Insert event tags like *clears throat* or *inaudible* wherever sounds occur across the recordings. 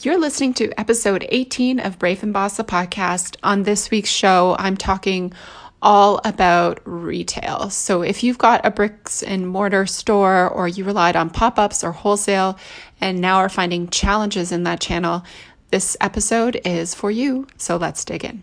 You're listening to episode 18 of Brave and Boss, the podcast. On this week's show, I'm talking all about retail. So, if you've got a bricks and mortar store or you relied on pop ups or wholesale and now are finding challenges in that channel, this episode is for you. So, let's dig in.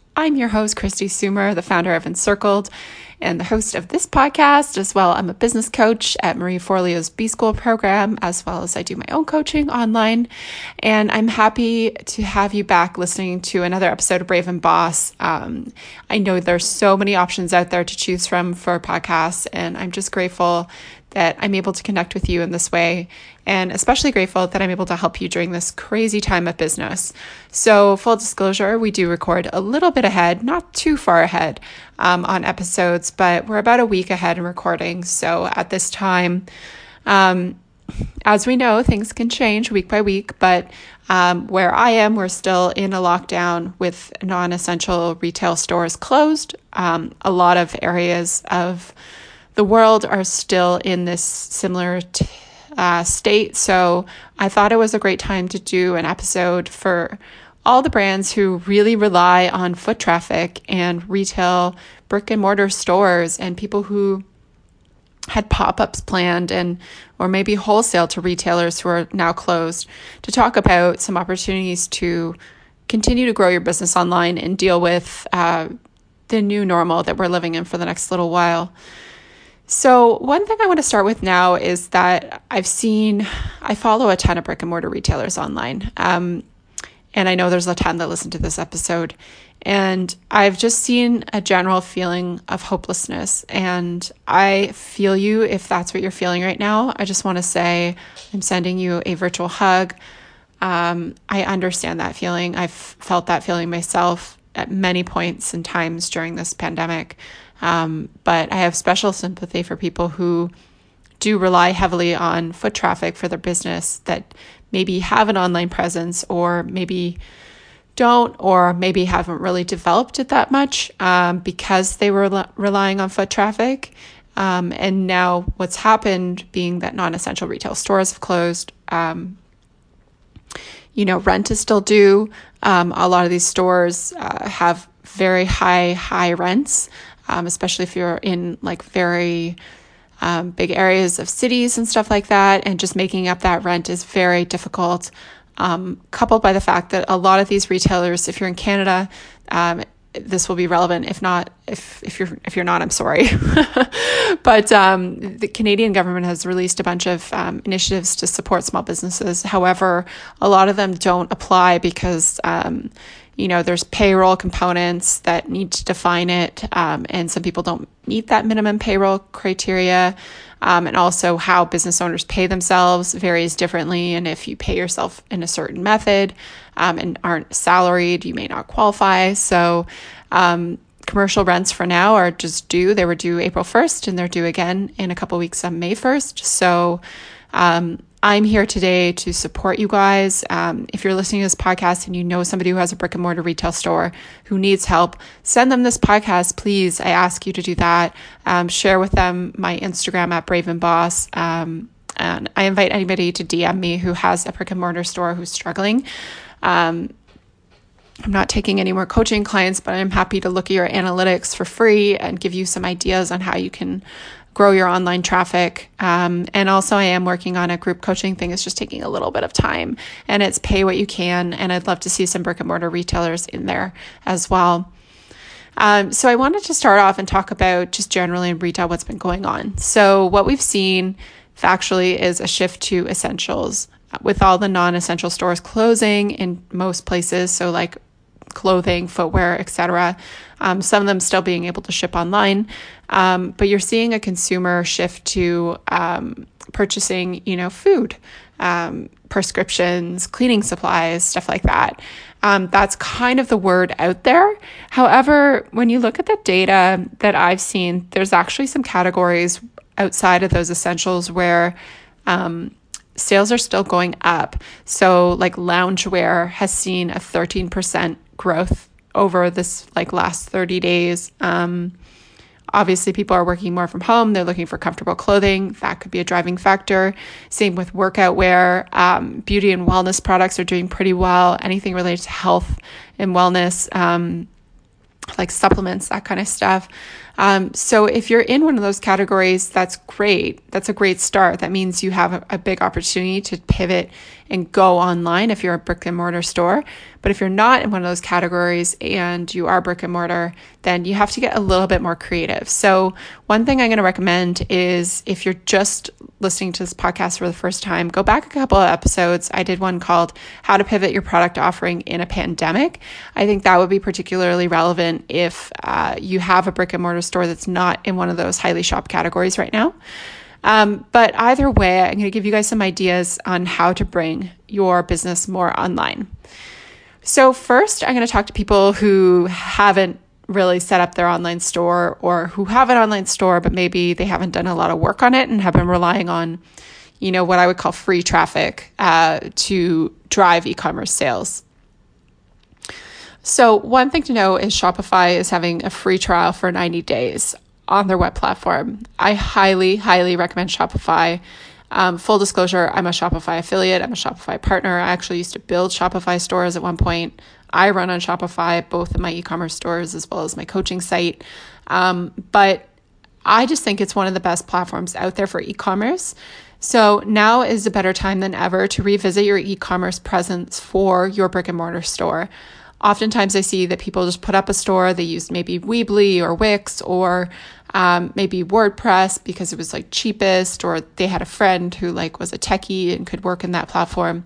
I'm your host, Kristi Soomer, the founder of Encircled and the host of this podcast as well. I'm a business coach at Marie Forleo's B School program, as well as I do my own coaching online. And I'm happy to have you back listening to another episode of Brave and Boss. Um, I know there's so many options out there to choose from for podcasts, and I'm just grateful that I'm able to connect with you in this way, and especially grateful that I'm able to help you during this crazy time of business. So, full disclosure, we do record a little bit ahead, not too far ahead um, on episodes, but we're about a week ahead in recording. So, at this time, um, as we know, things can change week by week, but um, where I am, we're still in a lockdown with non essential retail stores closed. Um, a lot of areas of the world are still in this similar t- uh, state. So I thought it was a great time to do an episode for all the brands who really rely on foot traffic and retail brick and mortar stores and people who had pop-ups planned and or maybe wholesale to retailers who are now closed to talk about some opportunities to continue to grow your business online and deal with uh, the new normal that we're living in for the next little while. So, one thing I want to start with now is that I've seen, I follow a ton of brick and mortar retailers online. Um, and I know there's a ton that listen to this episode. And I've just seen a general feeling of hopelessness. And I feel you if that's what you're feeling right now. I just want to say I'm sending you a virtual hug. Um, I understand that feeling. I've felt that feeling myself at many points and times during this pandemic. Um, but I have special sympathy for people who do rely heavily on foot traffic for their business that maybe have an online presence or maybe don't or maybe haven't really developed it that much um, because they were relying on foot traffic. Um, and now what's happened being that non-essential retail stores have closed, um, you know, rent is still due. Um, a lot of these stores uh, have very high, high rents um, especially if you're in like very um, big areas of cities and stuff like that. And just making up that rent is very difficult. Um, coupled by the fact that a lot of these retailers, if you're in Canada, um, this will be relevant. If not, if if you're if you're not, I'm sorry. *laughs* but um, the Canadian government has released a bunch of um, initiatives to support small businesses. However, a lot of them don't apply because um, you know, there's payroll components that need to define it, um, and some people don't meet that minimum payroll criteria. Um, and also, how business owners pay themselves varies differently. And if you pay yourself in a certain method um, and aren't salaried, you may not qualify. So, um, commercial rents for now are just due. They were due April 1st, and they're due again in a couple weeks on May 1st. So, um, I'm here today to support you guys. Um, if you're listening to this podcast and you know somebody who has a brick and mortar retail store who needs help, send them this podcast, please. I ask you to do that. Um, share with them my Instagram at Brave and Boss. Um, and I invite anybody to DM me who has a brick and mortar store who's struggling. Um, I'm not taking any more coaching clients, but I'm happy to look at your analytics for free and give you some ideas on how you can grow your online traffic. Um, and also, I am working on a group coaching thing. It's just taking a little bit of time and it's pay what you can. And I'd love to see some brick and mortar retailers in there as well. Um, so, I wanted to start off and talk about just generally in retail what's been going on. So, what we've seen factually is a shift to essentials with all the non essential stores closing in most places. So, like clothing, footwear, etc. Um, some of them still being able to ship online, um, but you're seeing a consumer shift to um, purchasing, you know, food. um, prescriptions, cleaning supplies, stuff like that. Um, that's kind of the word out there. However, when you look at the data that I've seen, there's actually some categories outside of those essentials where um, sales are still going up. So, like loungewear has seen a 13% growth over this like last 30 days. Um, obviously, people are working more from home. They're looking for comfortable clothing. That could be a driving factor. Same with workout wear. Um, beauty and wellness products are doing pretty well. Anything related to health and wellness. Um, like supplements, that kind of stuff. Um, so if you're in one of those categories, that's great. That's a great start. That means you have a, a big opportunity to pivot and go online if you're a brick and mortar store. But if you're not in one of those categories and you are brick and mortar, then you have to get a little bit more creative. So, one thing I'm going to recommend is if you're just listening to this podcast for the first time, go back a couple of episodes. I did one called How to Pivot Your Product Offering in a Pandemic. I think that would be particularly relevant if uh, you have a brick and mortar store that's not in one of those highly shopped categories right now. Um, but either way, I'm going to give you guys some ideas on how to bring your business more online. So, first, I'm going to talk to people who haven't really set up their online store or who have an online store, but maybe they haven't done a lot of work on it and have been relying on, you know, what I would call free traffic uh, to drive e commerce sales. So, one thing to know is Shopify is having a free trial for 90 days on their web platform. I highly, highly recommend Shopify. Um, full disclosure, I'm a Shopify affiliate, I'm a Shopify partner. I actually used to build Shopify stores at one point. I run on Shopify, both my e commerce stores as well as my coaching site. Um, but I just think it's one of the best platforms out there for e commerce. So now is a better time than ever to revisit your e commerce presence for your brick and mortar store. Oftentimes, I see that people just put up a store, they use maybe Weebly or Wix or um, maybe WordPress because it was like cheapest, or they had a friend who like was a techie and could work in that platform.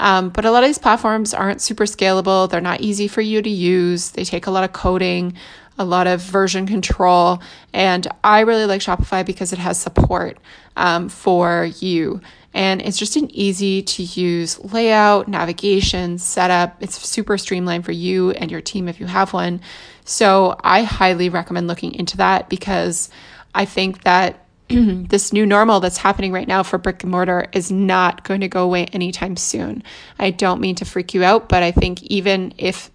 Um, but a lot of these platforms aren't super scalable. They're not easy for you to use. They take a lot of coding, a lot of version control. And I really like Shopify because it has support um, for you. And it's just an easy to use layout, navigation, setup. It's super streamlined for you and your team if you have one. So I highly recommend looking into that because I think that *clears throat* this new normal that's happening right now for brick and mortar is not going to go away anytime soon. I don't mean to freak you out, but I think even if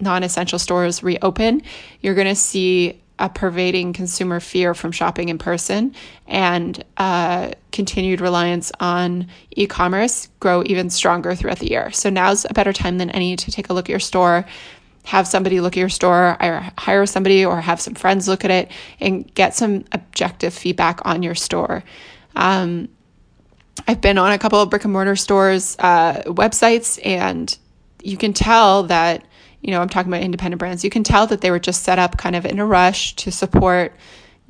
non essential stores reopen, you're going to see a pervading consumer fear from shopping in person and uh, continued reliance on e commerce grow even stronger throughout the year. So now's a better time than any to take a look at your store, have somebody look at your store, or hire somebody or have some friends look at it and get some objective feedback on your store. Um, I've been on a couple of brick and mortar stores' uh, websites, and you can tell that you know, I'm talking about independent brands, you can tell that they were just set up kind of in a rush to support,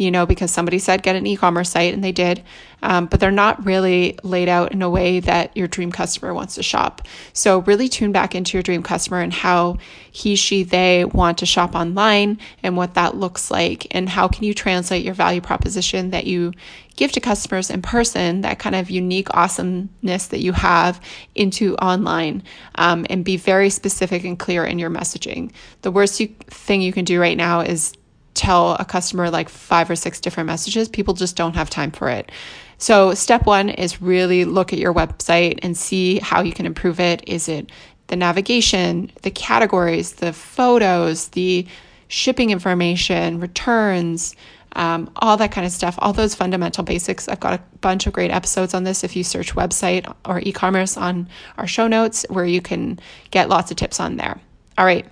you know, because somebody said get an e commerce site and they did. Um, but they're not really laid out in a way that your dream customer wants to shop. So, really tune back into your dream customer and how he, she, they want to shop online and what that looks like. And how can you translate your value proposition that you give to customers in person that kind of unique awesomeness that you have into online um, and be very specific and clear in your messaging. The worst you, thing you can do right now is tell a customer like five or six different messages. People just don't have time for it. So, step one is really look at your website and see how you can improve it. Is it the navigation, the categories, the photos, the shipping information, returns? um, all that kind of stuff, all those fundamental basics. I've got a bunch of great episodes on this if you search website or e commerce on our show notes, where you can get lots of tips on there. All right.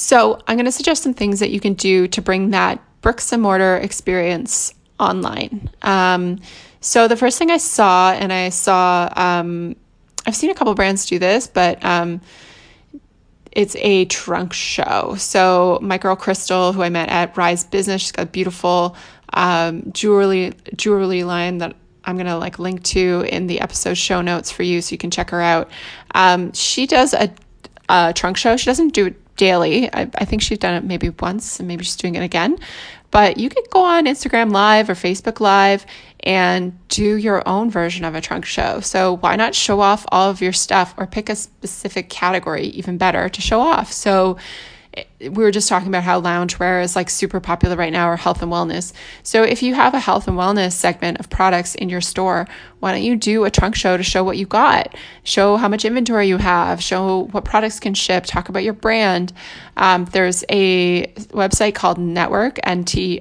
So, I'm going to suggest some things that you can do to bring that bricks and mortar experience online. Um, so, the first thing I saw, and I saw, um, I've seen a couple brands do this, but um, it's a trunk show. So my girl Crystal, who I met at Rise Business, she's got a beautiful um, jewelry jewelry line that I'm gonna like link to in the episode show notes for you, so you can check her out. Um, she does a, a, trunk show. She doesn't do it daily. I, I think she's done it maybe once, and maybe she's doing it again. But you could go on Instagram Live or Facebook Live and do your own version of a trunk show. So why not show off all of your stuff or pick a specific category, even better, to show off? So we were just talking about how loungewear is like super popular right now or health and wellness. So if you have a health and wellness segment of products in your store, why don't you do a trunk show to show what you got? Show how much inventory you have, show what products can ship, talk about your brand. Um, there's a website called Network, NTRWRK,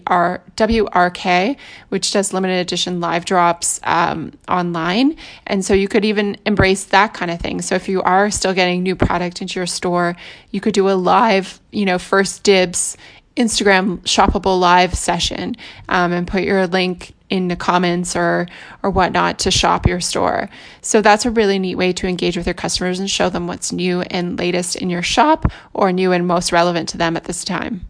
which does limited edition live drops um, online. And so you could even embrace that kind of thing. So if you are still getting new product into your store, you could do a live, you know, first dibs Instagram shoppable live session um, and put your link in the comments or or whatnot to shop your store. So that's a really neat way to engage with your customers and show them what's new and latest in your shop or new and most relevant to them at this time.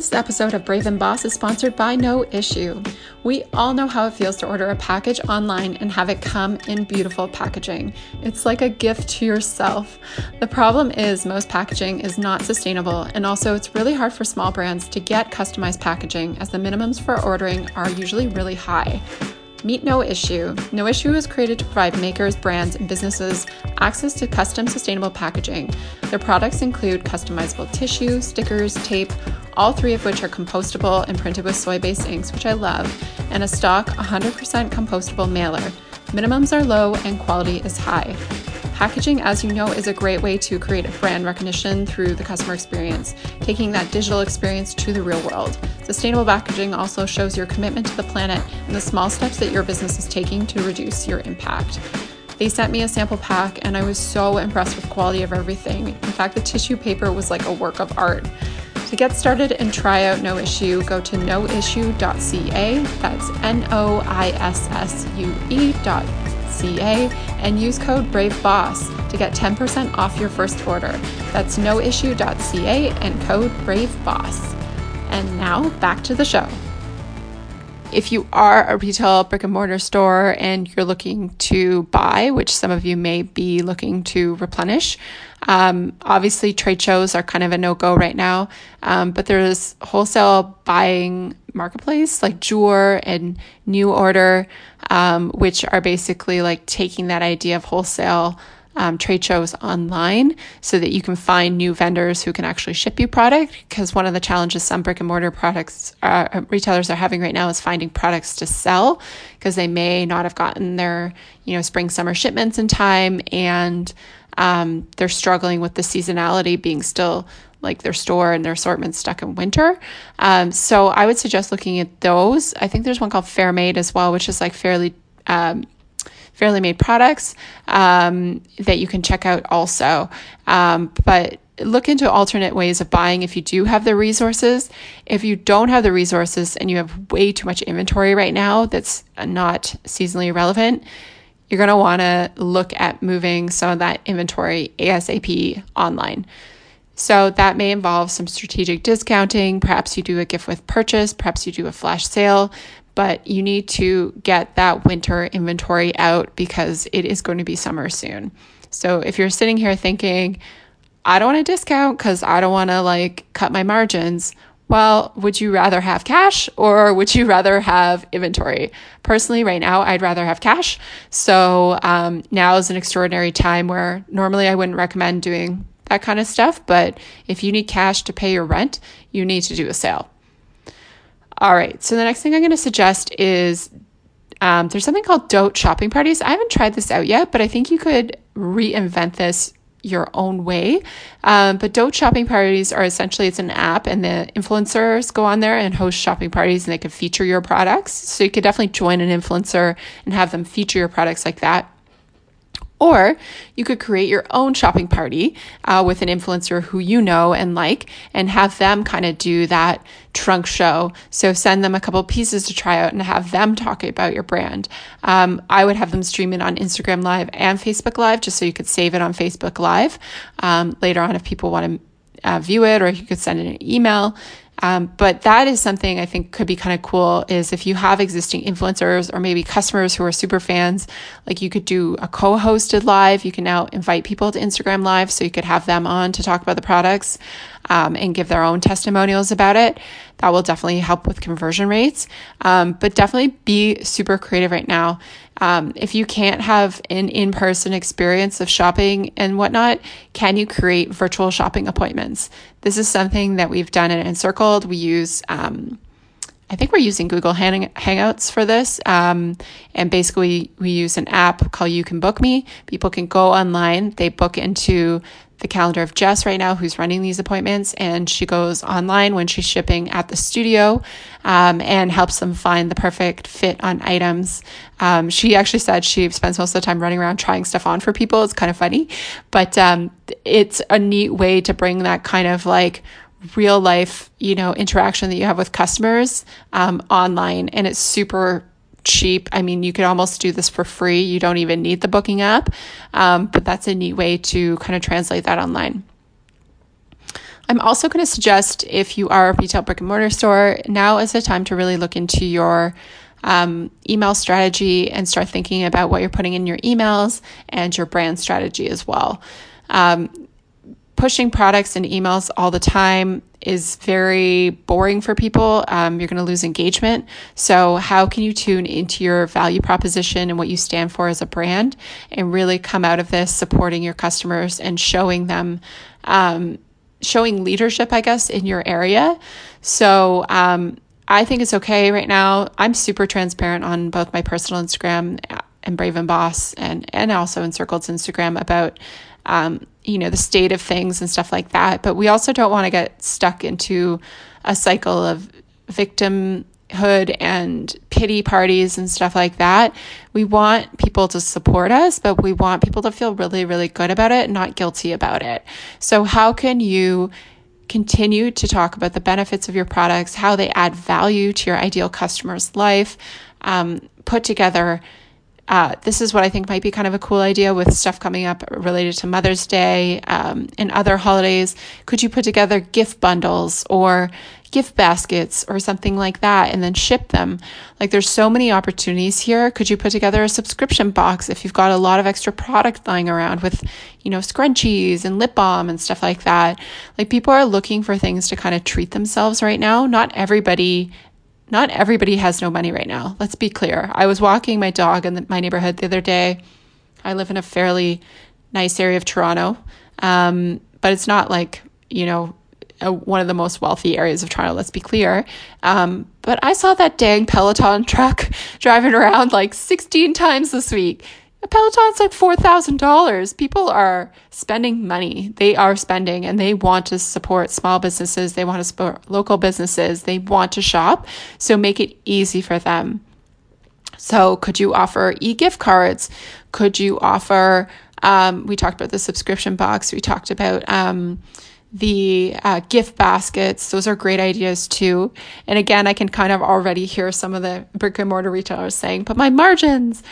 This episode of Brave and Boss is sponsored by No Issue. We all know how it feels to order a package online and have it come in beautiful packaging. It's like a gift to yourself. The problem is, most packaging is not sustainable, and also it's really hard for small brands to get customized packaging as the minimums for ordering are usually really high. Meet No Issue. No Issue is created to provide makers, brands, and businesses access to custom sustainable packaging. Their products include customizable tissue, stickers, tape, all three of which are compostable and printed with soy based inks, which I love, and a stock 100% compostable mailer. Minimums are low and quality is high. Packaging, as you know, is a great way to create a brand recognition through the customer experience, taking that digital experience to the real world. Sustainable packaging also shows your commitment to the planet and the small steps that your business is taking to reduce your impact. They sent me a sample pack and I was so impressed with the quality of everything. In fact, the tissue paper was like a work of art. To get started and try out No Issue, go to noissue.ca. That's N O I S S U E.ca and use code BRAVEBOSS to get 10% off your first order. That's noissue.ca and code BRAVEBOSS. And now back to the show if you are a retail brick and mortar store and you're looking to buy, which some of you may be looking to replenish, um, obviously trade shows are kind of a no go right now. Um, but there's wholesale buying marketplace like Joor and NuORDER, um, which are basically like taking that idea of wholesale um, trade shows online so that you can find new vendors who can actually ship you product. Because one of the challenges some brick and mortar products uh, uh, retailers are having right now is finding products to sell because they may not have gotten their you know spring summer shipments in time and um, they're struggling with the seasonality being still like their store and their assortment stuck in winter. Um, so I would suggest looking at those. I think there's one called Fairmade as well, which is like fairly um, Fairly Made products um, that you can check out also. Um, but look into alternate ways of buying if you do have the resources. If you don't have the resources and you have way too much inventory right now that's not seasonally relevant, you're going to want to look at moving some of that inventory ASAP online. So that may involve some strategic discounting. Perhaps you do a gift with purchase, perhaps you do a flash sale, but you need to get that winter inventory out because it is going to be summer soon. So if you're sitting here thinking, I don't want to discount because I don't want to like cut my margins. Well, would you rather have cash or would you rather have inventory? Personally, right now, I'd rather have cash. So um, now is an extraordinary time where normally I wouldn't recommend doing that kind of stuff. But if you need cash to pay your rent, you need to do a sale. All right. So the next thing I'm going to suggest is um, there's something called Dote shopping parties. I haven't tried this out yet, but I think you could reinvent this your own way. Um, but Dote shopping parties are essentially it's an app, and the influencers go on there and host shopping parties, and they can feature your products. So you could definitely join an influencer and have them feature your products like that. Or you could create your own shopping party uh, with an influencer who you know and like, and have them kind of do that trunk show. So send them a couple pieces to try out and have them talk about your brand. Um, I would have them stream it on Instagram Live and Facebook Live just so you could save it on Facebook Live um, later on if people want to uh, view it, or you could send it an email. Um, but that is something I think could be kind of cool is if you have existing influencers or maybe customers who are super fans, like you could do a co hosted live. You can now invite people to Instagram live so you could have them on to talk about the products um, and give their own testimonials about it. That will definitely help with conversion rates. Um, but definitely be super creative right now. Um, if you can't have an in person experience of shopping and whatnot, can you create virtual shopping appointments? This is something that we've done at Encircled. We use, um, I think we're using Google Hang- Hangouts for this. Um, and basically, we use an app called You Can Book Me. People can go online, they book into the calendar of Jess right now, who's running these appointments, and she goes online when she's shipping at the studio um, and helps them find the perfect fit on items. Um, she actually said she spends most of the time running around trying stuff on for people. It's kind of funny, but um, it's a neat way to bring that kind of like real life, you know, interaction that you have with customers um, online, and it's super cheap. I mean, you could almost do this for free. You don't even need the booking app, um, but that's a neat way to kind of translate that online. I'm also going to suggest if you are a retail brick and mortar store, now is the time to really look into your um, email strategy and start thinking about what you're putting in your emails and your brand strategy as well. Um, pushing products and emails all the time is very boring for people. Um, you're going to lose engagement. So, how can you tune into your value proposition and what you stand for as a brand and really come out of this supporting your customers and showing them, um, showing leadership, I guess, in your area? So, um, I think it's okay right now. I'm super transparent on both my personal Instagram and Brave and Boss and, and also in Encircled's Instagram about um, you know, the state of things and stuff like that. But we also don't want to get stuck into a cycle of victimhood and pity parties and stuff like that. We want people to support us, but we want people to feel really, really good about it, not guilty about it. So, how can you? Continue to talk about the benefits of your products, how they add value to your ideal customer's life, um, put together uh, this is what I think might be kind of a cool idea with stuff coming up related to Mother's Day um, and other holidays. Could you put together gift bundles or gift baskets or something like that and then ship them? Like there's so many opportunities here. Could you put together a subscription box if you've got a lot of extra product lying around with, you know, scrunchies and lip balm and stuff like that? Like people are looking for things to kind of treat themselves right now. Not everybody not everybody has no money right now. Let's be clear. I was walking my dog in the, my neighborhood the other day. I live in a fairly nice area of Toronto, um, but it's not like, you know, a, one of the most wealthy areas of Toronto, let's be clear. Um, but I saw that dang Peloton truck *laughs* driving around like 16 times this week. A Peloton's like $4,000. People are spending money. They are spending and they want to support small businesses. They want to support local businesses. They want to shop. So make it easy for them. So, could you offer e gift cards? Could you offer, um, we talked about the subscription box, we talked about, um, the uh, gift baskets. Those are great ideas too. And again, I can kind of already hear some of the brick and mortar retailers saying, but my margins.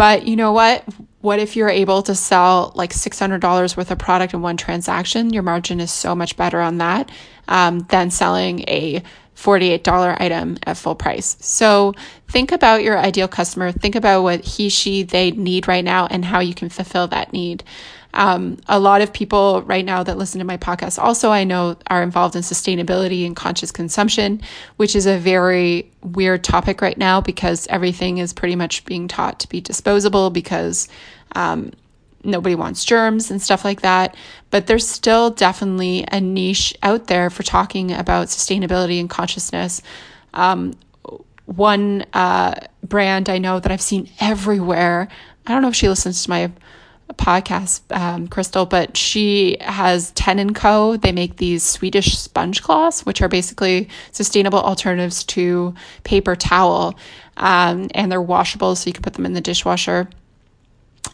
But you know what? What if you're able to sell like $600 worth of product in one transaction? Your margin is so much better on that um, than selling a $48 item at full price. So think about your ideal customer. Think about what he, she, they need right now and how you can fulfill that need. Um, a lot of people right now that listen to my podcast also I know are involved in sustainability and conscious consumption, which is a very weird topic right now because everything is pretty much being taught to be disposable because um, nobody wants germs and stuff like that. But there's still definitely a niche out there for talking about sustainability and consciousness. Um, one uh, brand I know that I've seen everywhere. I don't know if she listens to my podcast, um, Crystal, but she has Ten & Co. They make these Swedish sponge cloths, which are basically sustainable alternatives to paper towel. Um, and they're washable, so you can put them in the dishwasher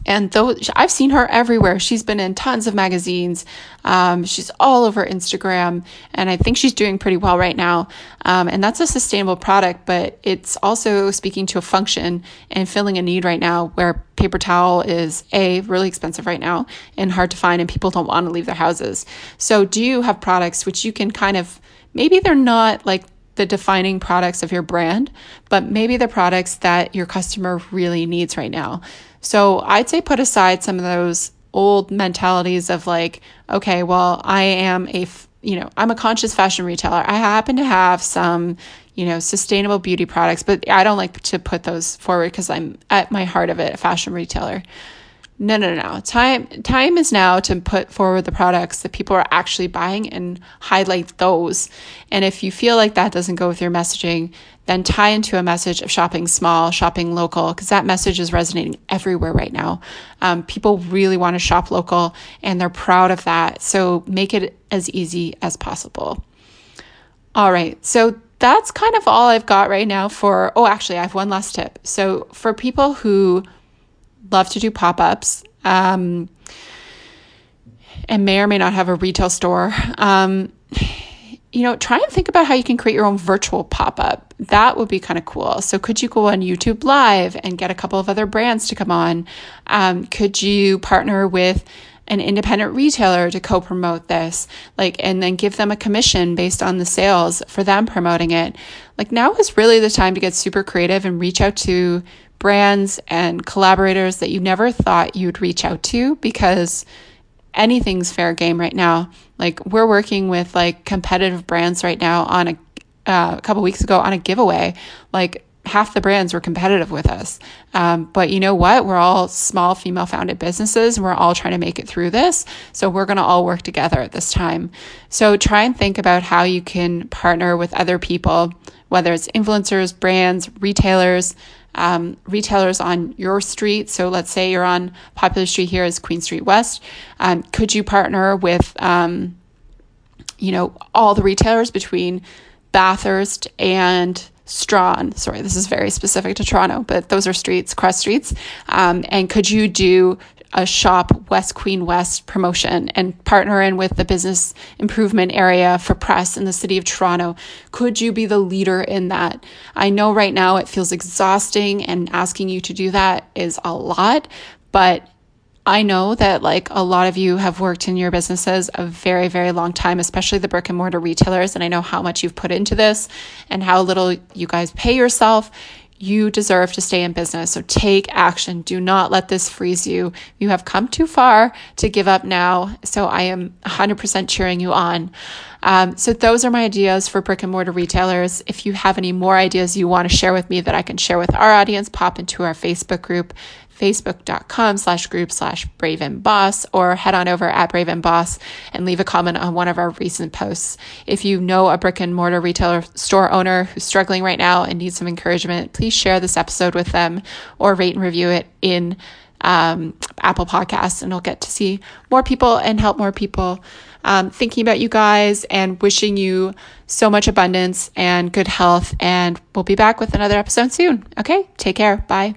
and though I've seen her everywhere, she's been in tons of magazines. Um, she's all over Instagram, and I think she's doing pretty well right now. Um, and that's a sustainable product, but it's also speaking to a function and filling a need right now where paper towel is a really expensive right now and hard to find, and people don't want to leave their houses. So, do you have products which you can kind of maybe they're not like the defining products of your brand, but maybe the products that your customer really needs right now. So I'd say put aside some of those old mentalities of like, okay, well, I am a, you know, I'm a conscious fashion retailer. I happen to have some, you know, sustainable beauty products, but I don't like to put those forward because I'm at my heart of it, a fashion retailer. No, no, no. Time time is now to put forward the products that people are actually buying and highlight those. And if you feel like that doesn't go with your messaging, then tie into a message of shopping small, shopping local, because that message is resonating everywhere right now. Um, people really want to shop local and they're proud of that. So make it as easy as possible. All right. So that's kind of all I've got right now for. Oh, actually, I have one last tip. So for people who love to do pop ups. Um, and may or may not have a retail store. Um, you know, try and think about how you can create your own virtual pop up. That would be kind of cool. So, could you go on YouTube Live and get a couple of other brands to come on? Um, could you partner with an independent retailer to co promote this? Like, and then give them a commission based on the sales for them promoting it. Like, now is really the time to get super creative and reach out to brands and collaborators that you never thought you'd reach out to because anything's fair game right now. Like we're working with like competitive brands right now on a, uh, a couple weeks ago on a giveaway. Like half the brands were competitive with us. Um, but you know what? We're all small female founded businesses and we're all trying to make it through this. So we're going to all work together at this time. So try and think about how you can partner with other people, whether it's influencers, brands, retailers, um, retailers on your street. So let's say you're on popular street here is Queen Street West. Um, could you partner with, um, you know, all the retailers between Bathurst and Strachan. Sorry, this is very specific to Toronto, but those are streets, cross streets. Um, and could you do a shop West Queen West promotion and partner in with the business improvement area for press in the city of Toronto? Could you be the leader in that? I know right now it feels exhausting and asking you to do that is a lot, but I know that like a lot of you have worked in your businesses a very, very long time, especially the brick and mortar retailers. And I know how much you've put into this and how little you guys pay yourself you deserve to stay in business. So take action. Do not let this freeze you. You have come too far to give up now. So I am 100% cheering you on. Um, so those are my ideas for brick and mortar retailers. If you have any more ideas you want to share with me that I can share with our audience, pop into our Facebook group facebook.com slash group slash brave and boss or head on over at brave and boss and leave a comment on one of our recent posts. If you know a brick and mortar retailer store owner who's struggling right now and needs some encouragement please share this episode with them or rate and review it in um, apple podcasts and we'll get to see more people and help more people. Um, thinking about you guys and wishing you so much abundance and good health and we'll be back with another episode soon. Okay take care. Bye